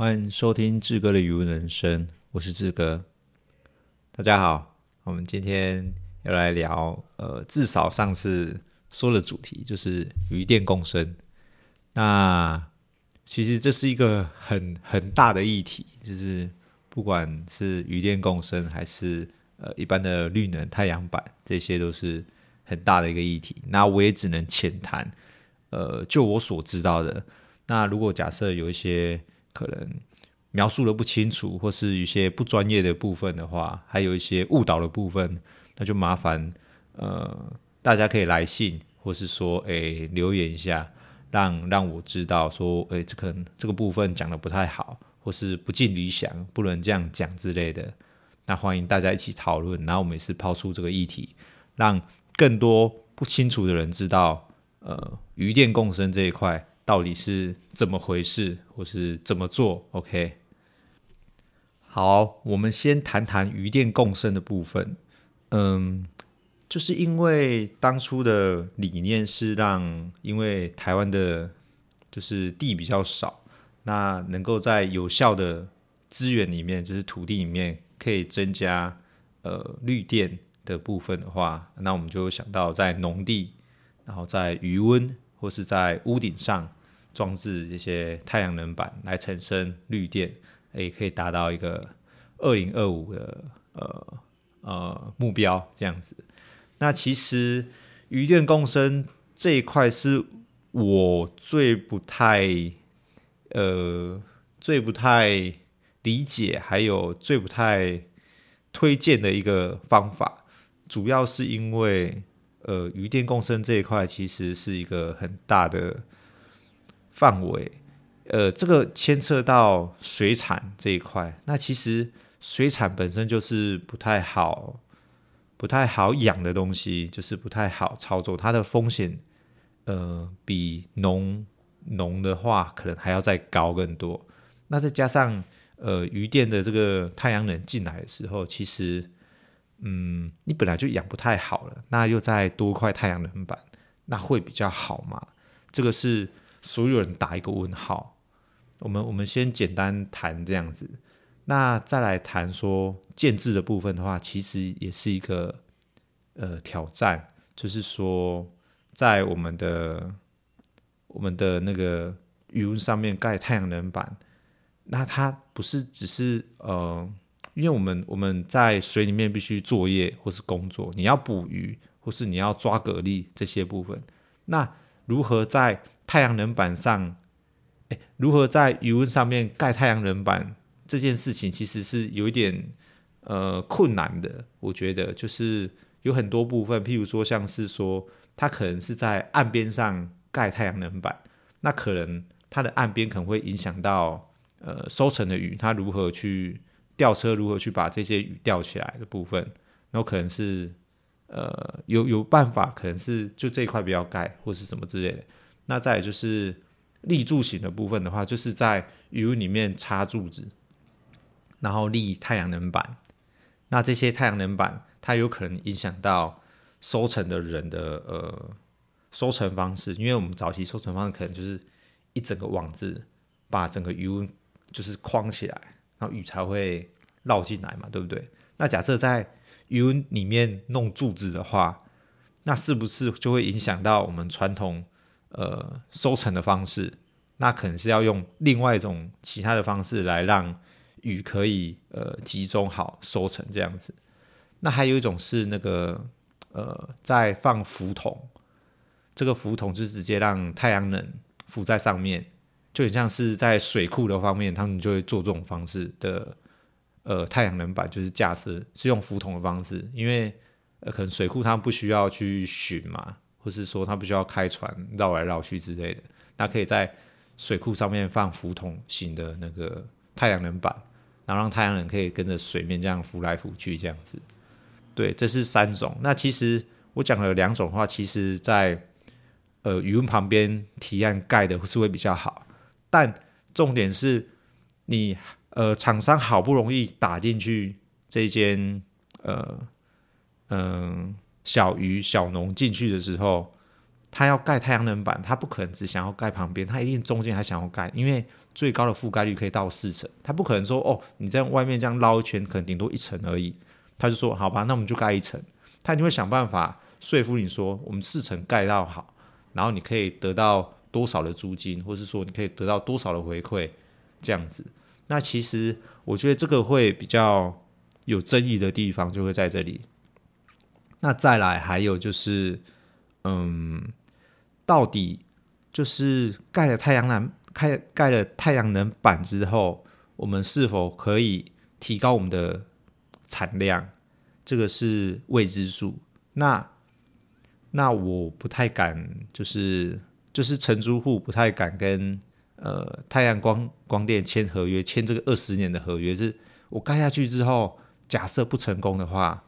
欢迎收听志哥的语文人生，我是志哥。大家好，我们今天要来聊，呃，至少上次说的主题就是渔电共生。那其实这是一个很很大的议题，就是不管是渔电共生，还是呃一般的绿能太阳板，这些都是很大的一个议题。那我也只能浅谈，呃，就我所知道的。那如果假设有一些可能描述的不清楚，或是一些不专业的部分的话，还有一些误导的部分，那就麻烦呃大家可以来信，或是说诶、留言一下，让让我知道说诶、这可能这个部分讲的不太好，或是不尽理想，不能这样讲之类的。那欢迎大家一起讨论，然后我们也是抛出这个议题，让更多不清楚的人知道，呃鱼电共生这一块。到底是怎么回事，或是怎么做？OK，好，我们先谈谈余电共生的部分。嗯，就是因为当初的理念是让，因为台湾的，就是地比较少，那能够在有效的资源里面，就是土地里面，可以增加呃绿电的部分的话，那我们就想到在农地，然后在余温或是在屋顶上。装置一些太阳能板来产生绿电，也可以达到一个二零二五的呃呃目标这样子。那其实渔电共生这一块是我最不太呃最不太理解，还有最不太推荐的一个方法，主要是因为呃渔电共生这一块其实是一个很大的。范围，呃，这个牵涉到水产这一块。那其实水产本身就是不太好、不太好养的东西，就是不太好操作。它的风险，呃，比农农的话可能还要再高更多。那再加上呃，鱼电的这个太阳能进来的时候，其实，嗯，你本来就养不太好了，那又再多块太阳能板，那会比较好嘛？这个是。所有人打一个问号。我们我们先简单谈这样子，那再来谈说建置的部分的话，其实也是一个呃挑战，就是说在我们的我们的那个渔塭上面盖太阳能板，那它不是只是呃，因为我们我们在水里面必须作业或是工作，你要捕鱼或是你要抓蛤蜊这些部分，那如何在太阳能板上，诶，如何在渔塭上面盖太阳能板这件事情，其实是有一点呃困难的。我觉得就是有很多部分，譬如说像是说，它可能是在岸边上盖太阳能板，那可能它的岸边可能会影响到呃收成的鱼，它如何去吊车，如何去把这些鱼吊起来的部分，然后可能是呃有有办法，可能是就这一块不要盖，或是什么之类的。那再就是立柱型的部分的话，就是在鱼里面插柱子，然后立太阳能板。那这些太阳能板，它有可能影响到收成的人的呃收成方式，因为我们早期收成方式可能就是一整个网子把整个鱼就是框起来，然后鱼才会绕进来嘛，对不对？那假设在鱼里面弄柱子的话，那是不是就会影响到我们传统？呃，收成的方式，那可能是要用另外一种其他的方式来让鱼可以呃集中好收成这样子。那还有一种是那个呃，在放浮筒，这个浮筒就是直接让太阳能浮在上面，就很像是在水库的方面，他们就会做这种方式的呃太阳能板，就是架设是用浮筒的方式，因为呃可能水库它不需要去巡嘛。或是说，它不需要开船绕来绕去之类的，那可以在水库上面放浮筒型的那个太阳能板，然后让太阳能可以跟着水面这样浮来浮去，这样子。对，这是三种。那其实我讲了两种的话，其实在呃渔塭旁边提案盖的是会比较好，但重点是你呃厂商好不容易打进去这间呃嗯。小鱼小农进去的时候，他要盖太阳能板，他不可能只想要盖旁边，他一定中间还想要盖，因为最高的覆盖率可以到四层，他不可能说哦，你在外面这样捞一圈，可能顶多一层而已。他就说好吧，那我们就盖一层，他一定会想办法说服你说，我们四层盖到好，然后你可以得到多少的租金，或是说你可以得到多少的回馈，这样子。那其实我觉得这个会比较有争议的地方就会在这里。那再来还有就是，嗯。到底就是盖了太阳能，开盖了太阳能板之后，我们是否可以提高我们的产量？这个是未知数。那那我不太敢，就是就是承租户不太敢跟呃太阳光光电签合约，签这个二十年的合约。是我盖下去之后，假设不成功的话，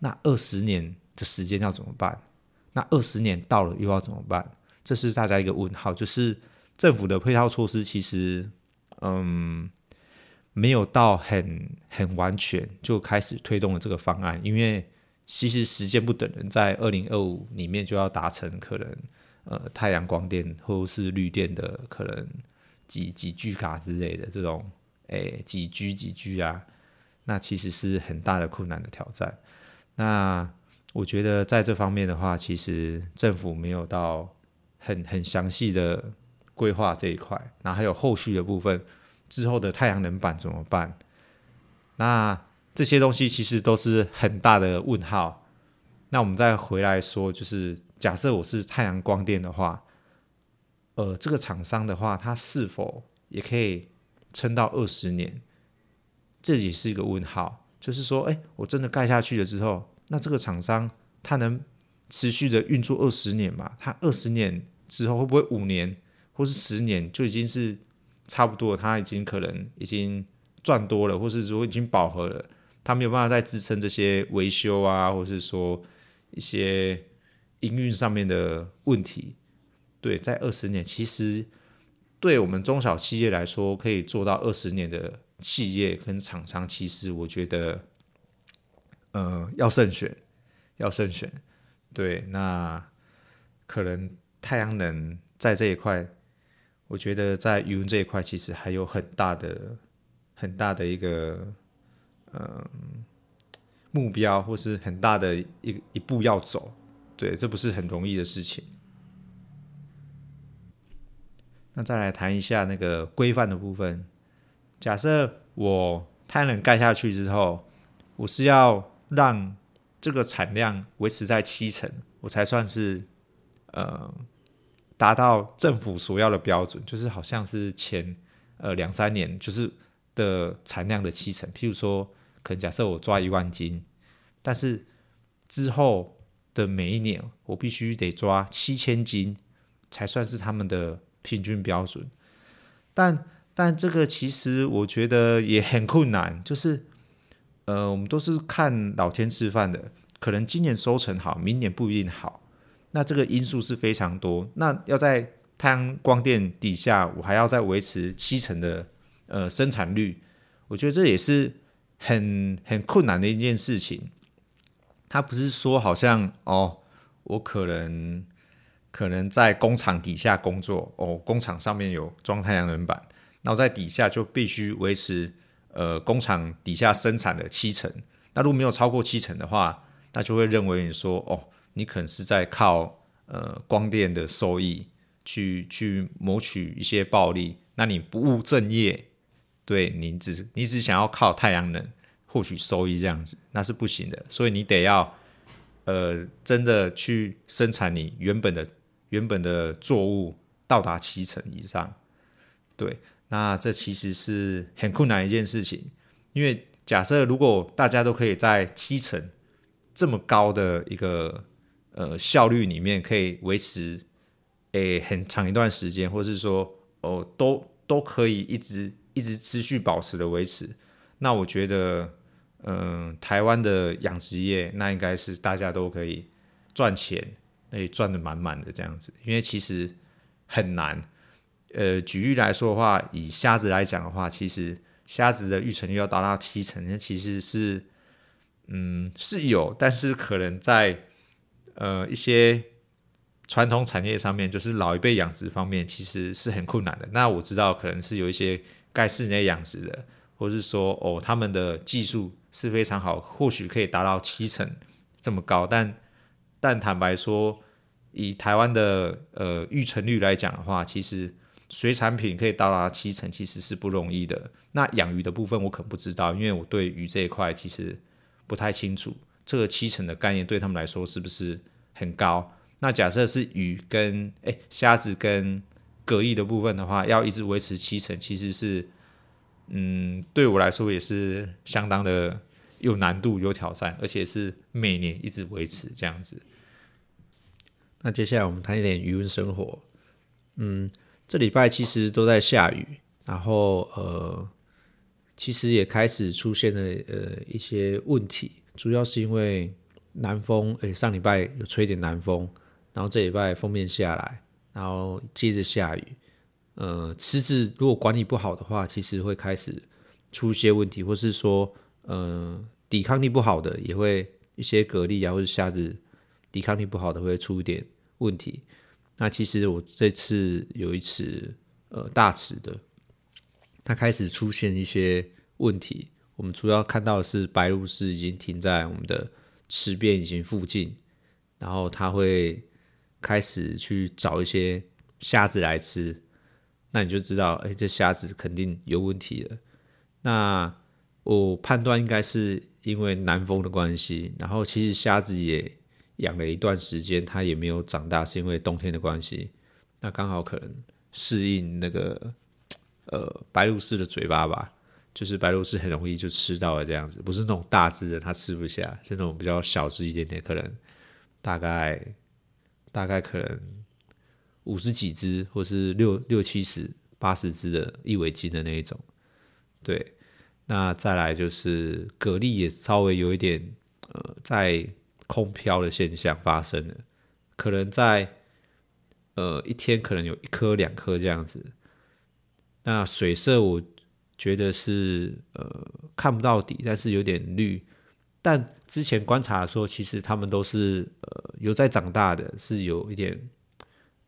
那二十年的时间要怎么办？那二十年到了又要怎么办？这是大家一个问号，就是政府的配套措施其实，嗯，没有到很很完全就开始推动了这个方案，因为其实时间不等人，在二零二五里面就要达成可能呃太阳光电或是绿电的可能几几 G 卡之类的这种，诶几 G 几 G 啊，那其实是很大的困难的挑战。那我觉得在这方面的话，其实政府没有到很很详细的规划这一块，然后还有后续的部分，之后的太阳能板怎么办？那这些东西其实都是很大的问号。那我们再回来说，就是假设我是太阳光电的话，呃，这个厂商的话，它是否也可以撑到二十年？这也是一个问号。就是说，哎，我真的盖下去了之后。那这个厂商他能持续的运作二十年吗？他二十年之后会不会五年或是十年就已经是差不多？他已经可能已经赚多了，或是说已经饱和了，他没有办法再支撑这些维修啊，或是说一些营运上面的问题。对，在二十年，其实对我们中小企业来说，可以做到二十年的企业跟厂商，其实我觉得。呃，要慎选，要慎选。对，那可能太阳能在这一块，我觉得在云这一块其实还有很大的、很大的一个呃目标，或是很大的一一步要走。对，这不是很容易的事情。那再来谈一下那个规范的部分。假设我太阳能盖下去之后，我是要。让这个产量维持在七成，我才算是呃达到政府所要的标准，就是好像是前呃两三年就是的产量的七成。譬如说，可能假设我抓一万斤，但是之后的每一年我必须得抓七千斤，才算是他们的平均标准。但但这个其实我觉得也很困难，就是。呃，我们都是看老天吃饭的，可能今年收成好，明年不一定好。那这个因素是非常多。那要在太阳光电底下，我还要再维持七成的呃生产率，我觉得这也是很很困难的一件事情。他不是说好像哦，我可能可能在工厂底下工作哦，工厂上面有装太阳能板，那我在底下就必须维持。呃，工厂底下生产的七成，那如果没有超过七成的话，那就会认为你说，哦，你可能是在靠呃光电的收益去去谋取一些暴利，那你不务正业，对，你只你只想要靠太阳能获取收益这样子，那是不行的，所以你得要呃真的去生产你原本的原本的作物到达七成以上，对。那这其实是很困难一件事情，因为假设如果大家都可以在七成这么高的一个呃效率里面可以维持诶很长一段时间，或是说哦都都可以一直一直持续保持的维持，那我觉得嗯、台湾的养殖业那应该是大家都可以赚钱，可以赚得满满的这样子，因为其实很难。呃，举例来说的话，以虾子来讲的话，其实虾子的育成率要达到七成，那其实是，嗯，是有，但是可能在呃一些传统产业上面，就是老一辈养殖方面，其实是很困难的。那我知道可能是有一些盖室内养殖的，或是说哦，他们的技术是非常好，或许可以达到七成这么高。但但坦白说，以台湾的呃育成率来讲的话，其实水产品可以到达七成，其实是不容易的。那养鱼的部分我可不知道，因为我对鱼这一块其实不太清楚。这个七成的概念对他们来说是不是很高？那假设是鱼跟诶虾子跟蛤蜊的部分的话，要一直维持七成，其实是嗯对我来说也是相当的有难度、有挑战，而且是每年一直维持这样子。那接下来我们谈一点鱼文生活。嗯，这礼拜其实都在下雨，然后呃，其实也开始出现了呃一些问题，主要是因为南风，诶，上礼拜有吹点南风，然后这礼拜锋面下来，然后接着下雨，呃，池子如果管理不好的话，其实会开始出一些问题，或是说呃抵抗力不好的，也会一些蛤蜊啊或者虾子。抵抗力不好的会出一点问题。那其实我这次有一次呃大池的，它开始出现一些问题。我们主要看到的是白鹭鸶已经停在我们的池边已经附近，然后它会开始去找一些虾子来吃。那你就知道，哎，这虾子肯定有问题了。那我判断应该是因为南风的关系，然后其实虾子也。养了一段时间，它也没有长大，是因为冬天的关系。那刚好可能适应那个呃白鹭鸶的嘴巴吧，就是白鹭鸶很容易就吃到了这样子，不是那种大只的它吃不下，是那种比较小只一点点，可能大概大概可能五十几只，或是六六七十、八十只的一尾斤的那一种。对，那再来就是蛤蜊也稍微有一点呃在。空飘的现象发生了，可能在呃一天可能有一颗两颗这样子。那水色我觉得是呃看不到底，但是有点绿。但之前观察的时候，其实他们都是呃有在长大的，是有一点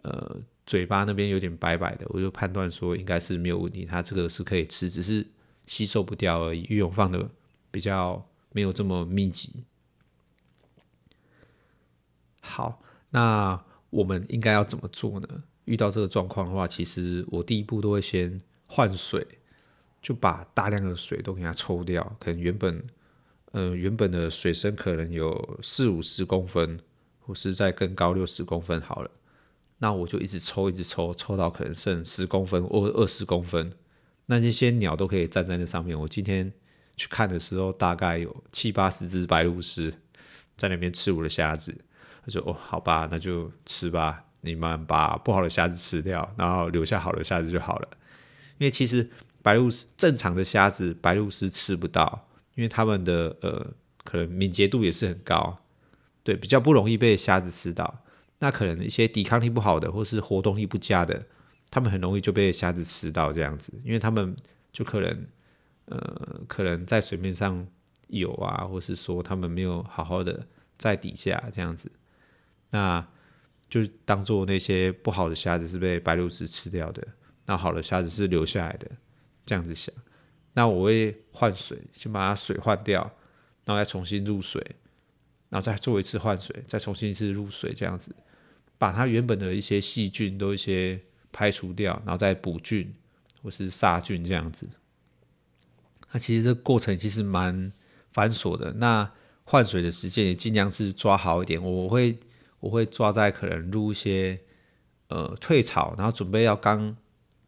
呃嘴巴那边有点白白的，我就判断说应该是没有问题，它这个是可以吃，只是吸收不掉而已。鱼涌放的比较没有这么密集。好，那我们应该要怎么做呢？遇到这个状况的话，其实我第一步都会先换水，就把大量的水都给它抽掉。可能原本，呃，原本的水深可能有四五十公分，或是再更高六十公分好了。那我就一直抽，一直抽，抽到可能剩十公分或二十公分。那这些鸟都可以站在那上面。我今天去看的时候，大概有七八十只白鹭鸶在那边吃我的虾子。他说：“哦，好吧，那就吃吧。你们把不好的虾子吃掉，然后留下好的虾子就好了。因为其实白鹭鸶正常的虾子，白鹭鸶吃不到，因为他们的呃可能敏捷度也是很高，对，比较不容易被虾子吃到。那可能一些抵抗力不好的，或是活动力不佳的，他们很容易就被虾子吃到这样子，因为他们就可能呃可能在水面上游啊，或是说他们没有好好的在底下这样子。”那就当做那些不好的虾子是被白鹭鸶吃掉的，那好的虾子是留下来的，这样子想。那我会换水，先把它水换掉，然后再重新入水，然后再做一次换水，再重新一次入水，这样子把它原本的一些细菌都一些排除掉，然后再补菌或是杀菌这样子。那其实这过程其实蛮繁琐的。那换水的时间也尽量是抓好一点，我会。我会抓在可能入一些呃退潮，然后准备要刚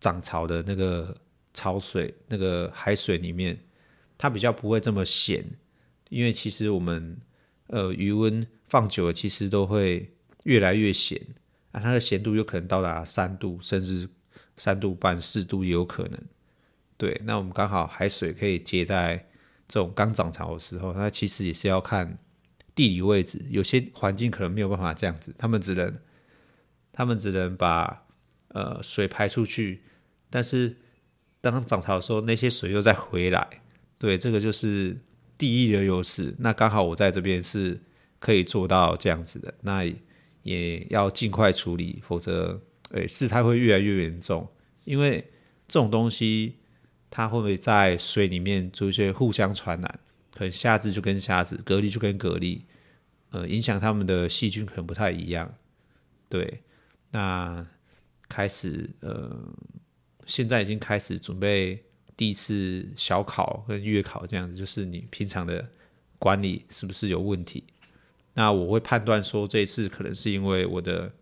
涨潮的那个潮水、那个海水里面，它比较不会这么咸，因为其实我们呃余温放久了，其实都会越来越咸啊，它的咸度有可能到达三度，甚至三度半、四度也有可能。对，那我们刚好海水可以接在这种刚涨潮的时候，那其实也是要看。地理位置有些环境可能没有办法这样子，他们只能，他们只能把呃水排出去，但是当涨潮的时候，那些水又再回来，对，这个就是地利的优势。那刚好我在这边是可以做到这样子的，那也要尽快处理，否则，诶，事态会越来越严重。因为这种东西，它会不会在水里面做一些互相传染？可能虾子就跟虾子，蛤蜊就跟蛤蜊，呃，影响它们的细菌可能不太一样。对，那开始，呃，现在已经开始准备第一次小考跟月考这样子，就是你平常的管理是不是有问题？那我会判断说，这一次可能是因为我的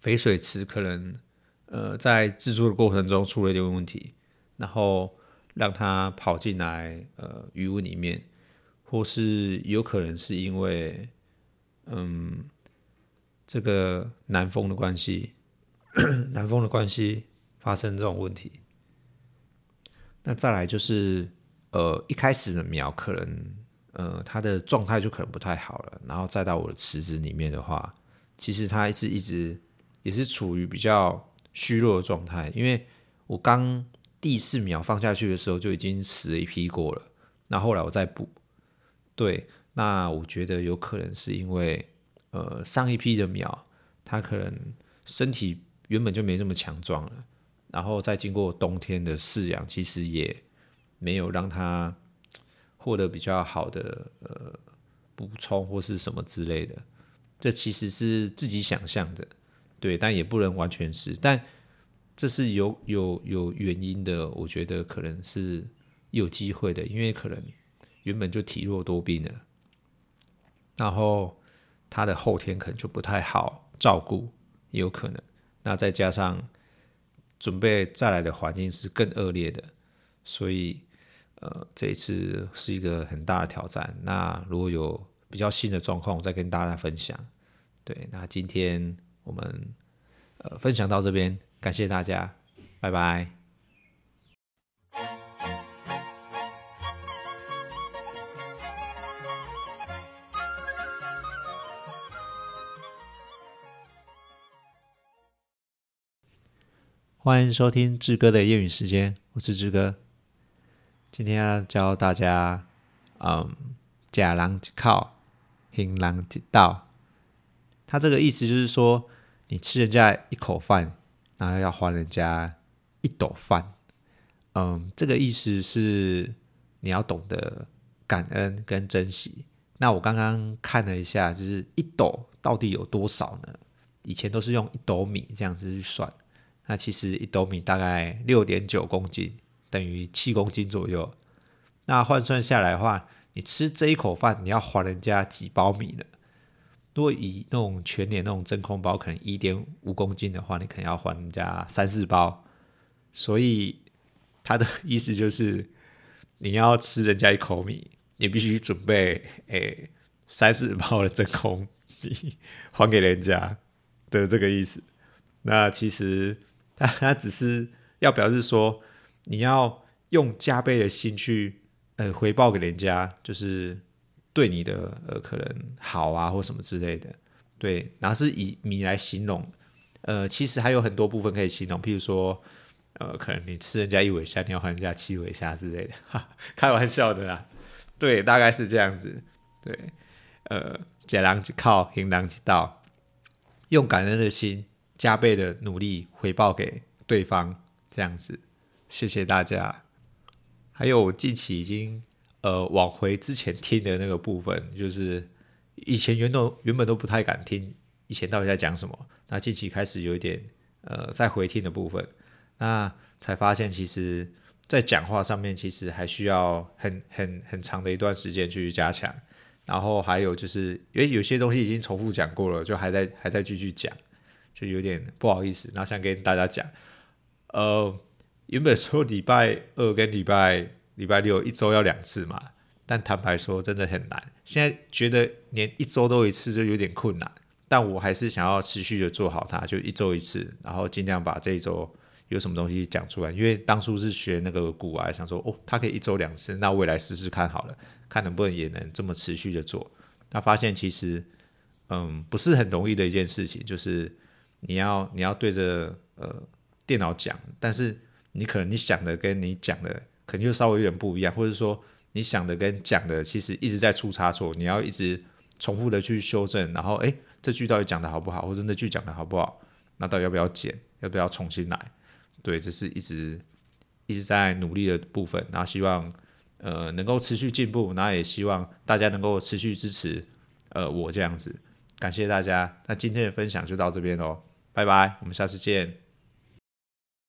肥水池可能呃在制作的过程中出了一点问题，然后让它跑进来呃鱼塭里面，或是有可能是因为嗯这个南风的关系，南风的关系发生这种问题。那再来就是呃一开始的苗可能。呃，它的状态就可能不太好了，然后再到我的池子里面的话，其实它是一直也是处于比较虚弱的状态，因为我刚第四秒放下去的时候就已经死了一批过了，那后来我再补，对，那我觉得有可能是因为呃上一批的苗它可能身体原本就没这么强壮了，然后再经过冬天的饲养，其实也没有让它。获得比较好的呃补充或是什么之类的，这其实是自己想象的，对，但也不能完全是，但这是有有有原因的，我觉得可能是有机会的，因为可能原本就体弱多病了，然后他的后天可能就不太好照顾，也有可能，那再加上准备再来的环境是更恶劣的，所以。呃，这一次是一个很大的挑战。那如果有比较新的状况，我再跟大家分享。对，那今天我们呃分享到这边，感谢大家，拜拜。欢迎收听志哥的夜语时间，我是志哥。今天要教大家，嗯，吃人一口，还人一斗。他这个意思就是说，你吃人家一口饭，然后要还人家一斗饭。嗯，这个意思是你要懂得感恩跟珍惜。那我刚刚看了一下，就是一斗到底有多少呢？以前都是用一斗米这样子去算，那其实一斗米大概六点九公斤。等于七公斤左右，那换算下来的话，你吃这一口饭，你要还人家几包米呢？如果以那种全年那种真空包，可能一点五公斤的话，你可能要还人家三四包。所以他的意思就是，你要吃人家一口米，你必须准备诶三四包的真空米还给人家的这个意思。那其实他他只是要表示说。你要用加倍的心去，呃，回报给人家，就是对你的呃可能好啊或什么之类的，对，然后是以米来形容，呃，其实还有很多部分可以形容，譬如说，呃，可能你吃人家一尾虾，你要还人家七尾虾之类的，哈，开玩笑的啦，对，大概是这样子，对，呃，吃人一口，还人一斗，用感恩的心，加倍的努力回报给对方，这样子。谢谢大家。还有近期已经呃往回之前听的那个部分，就是以前原都原本都不太敢听，以前到底在讲什么？那近期开始有一点呃在回听的部分，那才发现其实，在讲话上面其实还需要很 很很长的一段时间去加强。然后还有就是，因为有些东西已经重复讲过了，就还在还在继续讲，就有点不好意思。那想跟大家讲，呃。原本说礼拜二跟礼拜礼拜六一周要两次嘛，但坦白说真的很难。现在觉得连一周都一次就有点困难，但我还是想要持续的做好它，就一周一次，然后尽量把这一周有什么东西讲出来。因为当初是学那个古玩，想说哦，它可以一周两次，那未来试试看好了，看能不能也能这么持续的做。那发现其实嗯不是很容易的一件事情，就是你要你要对着呃电脑讲，但是。你可能你想的跟你讲的可能就稍微有点不一样，或者说你想的跟讲的其实一直在出差错，你要一直重复的去修正，然后诶，这句到底讲的好不好，或者那句讲的好不好，那到底要不要剪，要不要重新来？对，这是一直一直在努力的部分，然后希望呃能够持续进步，然后也希望大家能够持续支持呃我这样子，感谢大家，那今天的分享就到这边喽，拜拜，我们下次见。